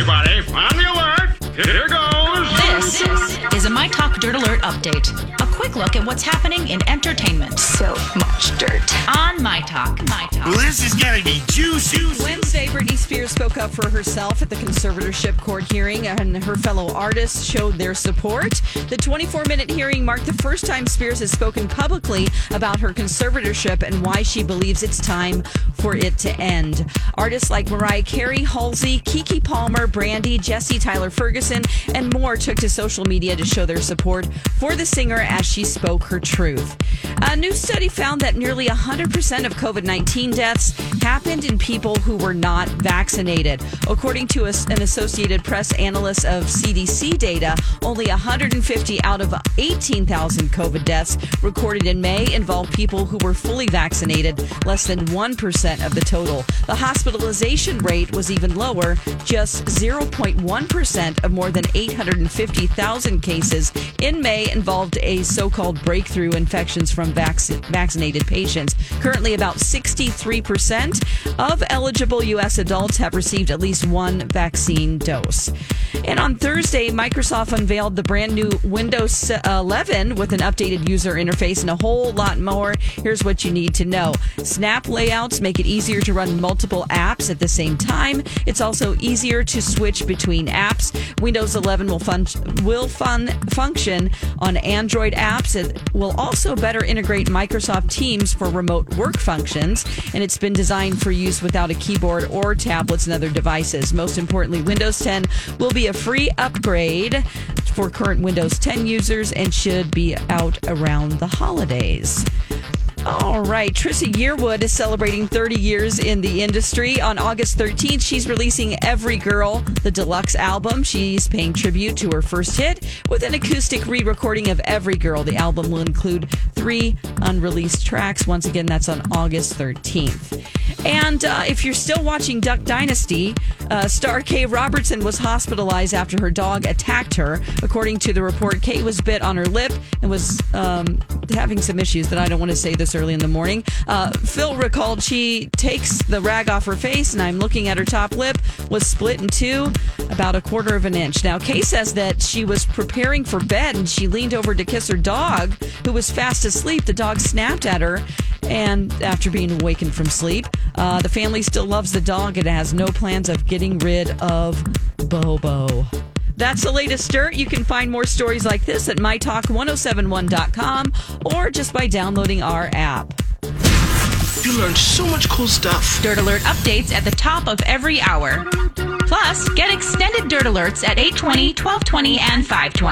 everybody. On the alert. Here goes. This is a My Talk Dirt Alert update. A quick look at what's happening in entertainment So much dirt. on My Talk. My Talk. Well, this is gonna be juicy. Wednesday, Britney Spears spoke up for herself at the conservatorship court hearing, and her fellow artists showed their support. The 24 minute hearing marked the first time Spears has spoken publicly about her conservatorship and why she believes it's time for it to end. Artists like Mariah Carey, Halsey, Keke Palmer, Brandy, Jesse Tyler Ferguson, and more took to social media to show their support for the singer as she spoke her truth. A new study found that nearly 100% of COVID 19 deaths happened in people who were not vaccinated. According to an Associated Press analyst of CDC data, only 150 out of 18,000 COVID deaths recorded in May involved people who were fully vaccinated, less than 1% of the total. The hospitalization rate was even lower, just 0.1% of more than 850,000 cases in May involved a so called breakthrough infections from vac- vaccinated patients. Currently, about 63% of eligible U.S. adults have received at least one vaccine dose. And on Thursday, Microsoft unveiled the brand new Windows 11 with an updated user interface and a whole lot more. Here's what you need to know Snap layouts make it easier to run multiple apps at the same time. It's also easier to switch between apps. Windows 11 will, fun- will fun- function on Android apps. It will also better integrate Microsoft Teams for remote work functions, and it's been designed for use without a keyboard or tablets and other devices. Most importantly, Windows 10 will be a free upgrade for current Windows 10 users and should be out around the holidays. All right, Trisha Yearwood is celebrating 30 years in the industry. On August 13th, she's releasing Every Girl, the deluxe album. She's paying tribute to her first hit with an acoustic re recording of Every Girl. The album will include three unreleased tracks. Once again, that's on August 13th. And uh, if you're still watching Duck Dynasty, uh, star Kay Robertson was hospitalized after her dog attacked her. According to the report, Kay was bit on her lip and was um, having some issues that I don't want to say this early in the morning. Uh, Phil recalled she takes the rag off her face, and I'm looking at her top lip was split in two, about a quarter of an inch. Now, Kay says that she was preparing for bed and she leaned over to kiss her dog, who was fast asleep. The dog snapped at her. And after being awakened from sleep, uh, the family still loves the dog and has no plans of getting rid of Bobo. That's the latest dirt. You can find more stories like this at mytalk1071.com or just by downloading our app. You learned so much cool stuff. Dirt Alert updates at the top of every hour. Plus, get extended Dirt Alerts at 820, 1220, and 520.